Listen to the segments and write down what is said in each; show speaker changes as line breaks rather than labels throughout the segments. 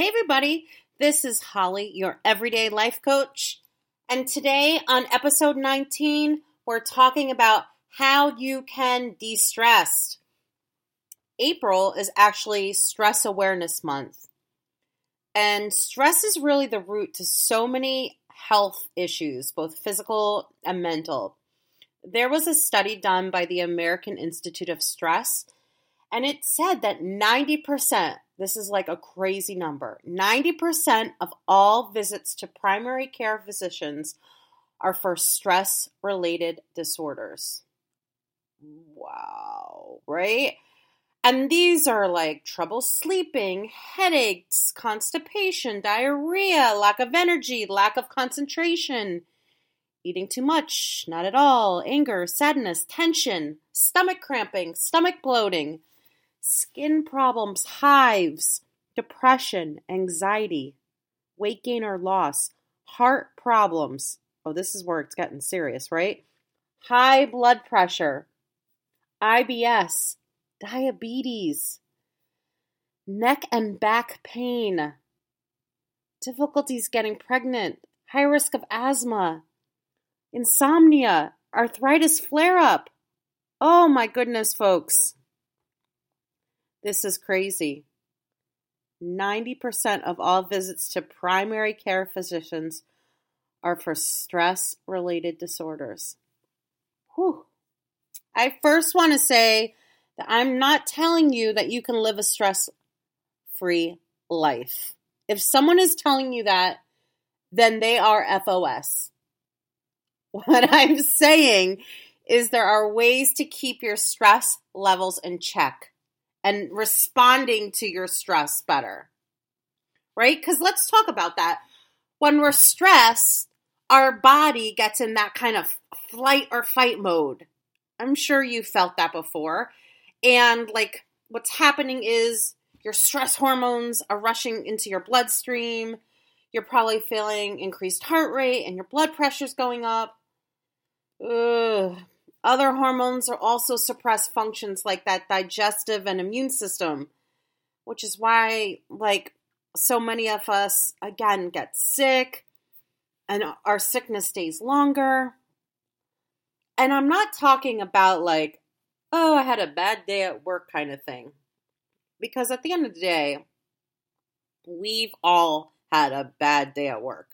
Hey, everybody, this is Holly, your everyday life coach. And today on episode 19, we're talking about how you can de stress. April is actually Stress Awareness Month. And stress is really the root to so many health issues, both physical and mental. There was a study done by the American Institute of Stress, and it said that 90%, this is like a crazy number, 90% of all visits to primary care physicians are for stress related disorders. Wow, right? And these are like trouble sleeping, headaches, constipation, diarrhea, lack of energy, lack of concentration, eating too much, not at all, anger, sadness, tension, stomach cramping, stomach bloating, skin problems, hives, depression, anxiety, weight gain or loss, heart problems. Oh, this is where it's getting serious, right? High blood pressure, IBS, diabetes, neck and back pain, difficulties getting pregnant, high risk of asthma, insomnia, arthritis flare up. Oh my goodness, folks. This is crazy. 90% of all visits to primary care physicians are for stress related disorders. Whew. I first want to say that I'm not telling you that you can live a stress free life. If someone is telling you that, then they are FOS. What I'm saying is there are ways to keep your stress levels in check and responding to your stress better. Right? Because let's talk about that. When we're stressed, our body gets in that kind of flight or fight mode. I'm sure you felt that before. And like what's happening is your stress hormones are rushing into your bloodstream. You're probably feeling increased heart rate and your blood pressure's going up. Ugh. Other hormones are also suppress functions like that digestive and immune system, which is why, like, so many of us, again, get sick and our sickness stays longer. And I'm not talking about, like, oh, I had a bad day at work kind of thing. Because at the end of the day, we've all had a bad day at work.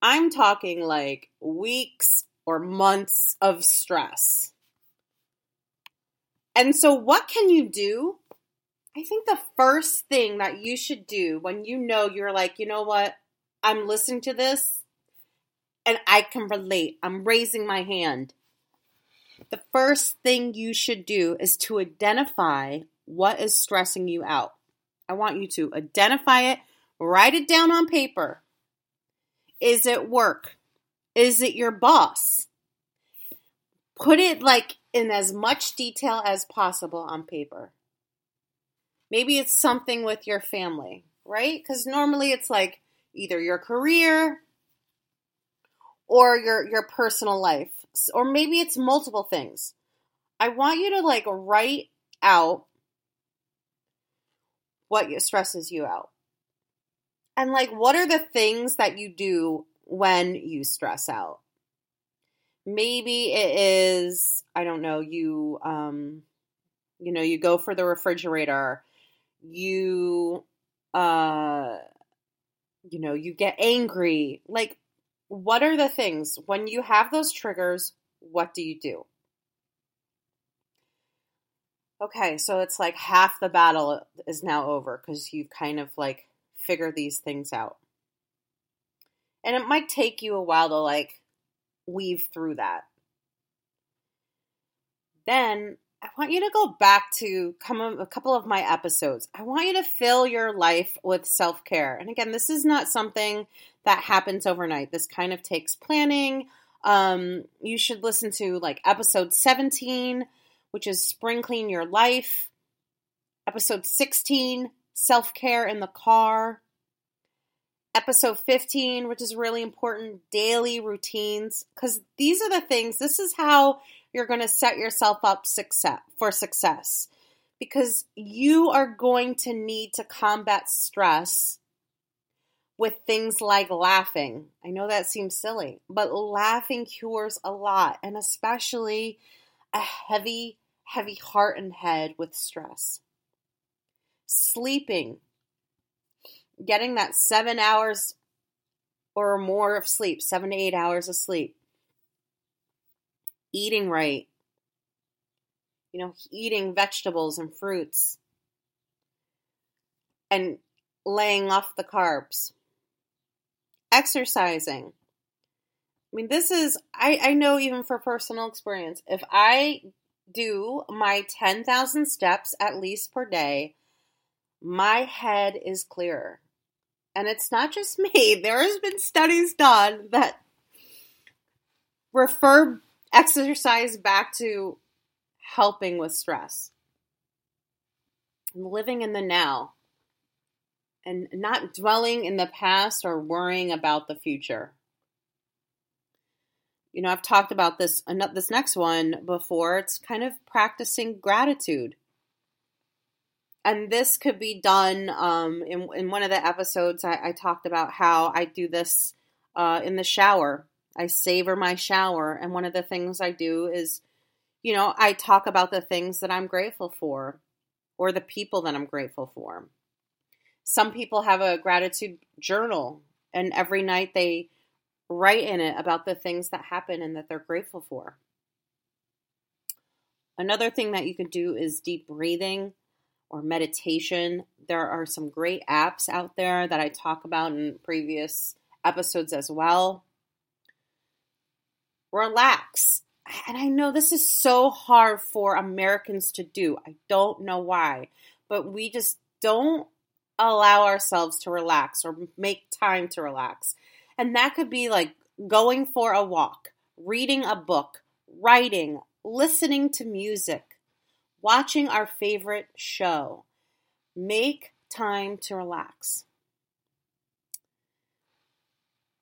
I'm talking like weeks or months of stress. And so, what can you do? I think the first thing that you should do when you know you're like, you know what, I'm listening to this and I can relate, I'm raising my hand the first thing you should do is to identify what is stressing you out. I want you to identify it, write it down on paper. Is it work? Is it your boss? Put it like in as much detail as possible on paper. Maybe it's something with your family, right? Because normally it's like either your career or your your personal life or maybe it's multiple things. I want you to like write out what stresses you out. And like what are the things that you do when you stress out? Maybe it is I don't know, you um you know, you go for the refrigerator, you uh you know, you get angry. Like what are the things when you have those triggers? What do you do? Okay, so it's like half the battle is now over because you've kind of like figured these things out. And it might take you a while to like weave through that. Then I want you to go back to come a couple of my episodes. I want you to fill your life with self care. And again, this is not something that happens overnight. This kind of takes planning. Um, you should listen to like episode 17, which is Spring Clean Your Life, episode 16, Self Care in the Car, episode 15, which is really important, daily routines. Because these are the things, this is how you're going to set yourself up success for success because you are going to need to combat stress with things like laughing. I know that seems silly, but laughing cures a lot, and especially a heavy, heavy heart and head with stress. Sleeping, getting that seven hours or more of sleep, seven to eight hours of sleep. Eating right, you know, eating vegetables and fruits and laying off the carbs exercising. I mean, this is, I, I know even for personal experience, if I do my 10,000 steps at least per day, my head is clearer. And it's not just me. There has been studies done that refer exercise back to helping with stress. Living in the now and not dwelling in the past or worrying about the future. You know, I've talked about this this next one before. It's kind of practicing gratitude. And this could be done um, in, in one of the episodes. I, I talked about how I do this uh, in the shower. I savor my shower. And one of the things I do is, you know, I talk about the things that I'm grateful for or the people that I'm grateful for. Some people have a gratitude journal, and every night they write in it about the things that happen and that they're grateful for. Another thing that you could do is deep breathing or meditation. There are some great apps out there that I talk about in previous episodes as well. Relax. And I know this is so hard for Americans to do. I don't know why, but we just don't allow ourselves to relax or make time to relax. And that could be like going for a walk, reading a book, writing, listening to music, watching our favorite show. Make time to relax.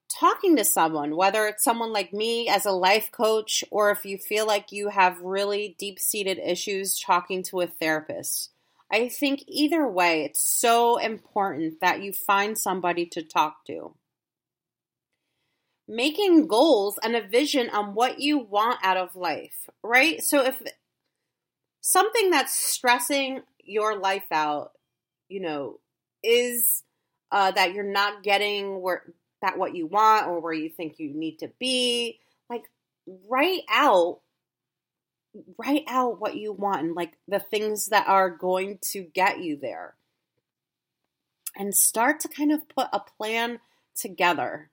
Talking to someone, whether it's someone like me as a life coach, or if you feel like you have really deep seated issues, talking to a therapist I think either way, it's so important that you find somebody to talk to. Making goals and a vision on what you want out of life, right? So if something that's stressing your life out, you know, is uh, that you're not getting where that what you want or where you think you need to be, like write out write out what you want and like the things that are going to get you there. And start to kind of put a plan together.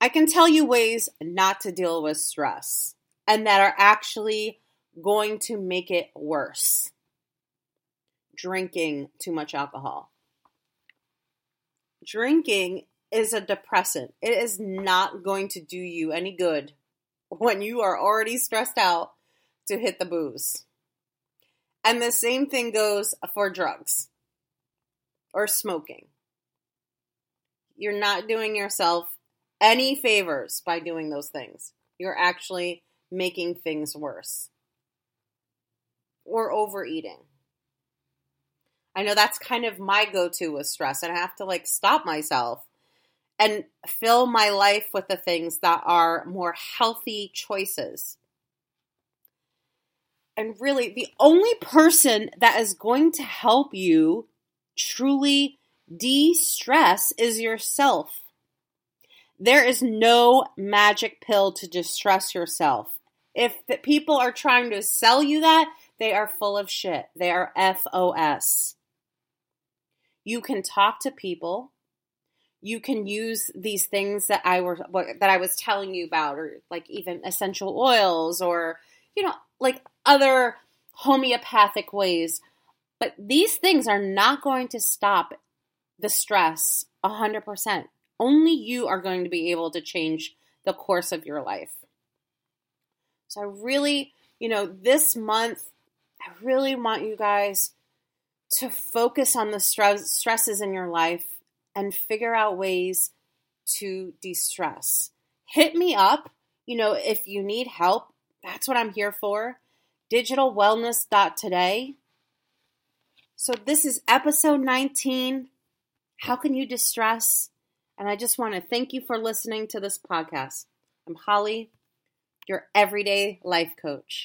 I can tell you ways not to deal with stress and that are actually going to make it worse. Drinking too much alcohol. Drinking is a depressant. It is not going to do you any good when you are already stressed out to hit the booze. And the same thing goes for drugs or smoking. You're not doing yourself any favors by doing those things. You're actually making things worse. Or overeating. I know that's kind of my go to with stress, and I have to like stop myself and fill my life with the things that are more healthy choices. And really, the only person that is going to help you truly de stress is yourself. There is no magic pill to distress yourself. If people are trying to sell you that, they are full of shit. They are FOS. You can talk to people you can use these things that I were that I was telling you about, or like even essential oils, or you know, like other homeopathic ways. But these things are not going to stop the stress 100%. Only you are going to be able to change the course of your life. So I really, you know, this month, I really want you guys to focus on the stress, stresses in your life and figure out ways to de stress. Hit me up, you know, if you need help. That's what I'm here for. Digitalwellness.today. So, this is episode 19 How can you distress? And I just want to thank you for listening to this podcast. I'm Holly, your everyday life coach.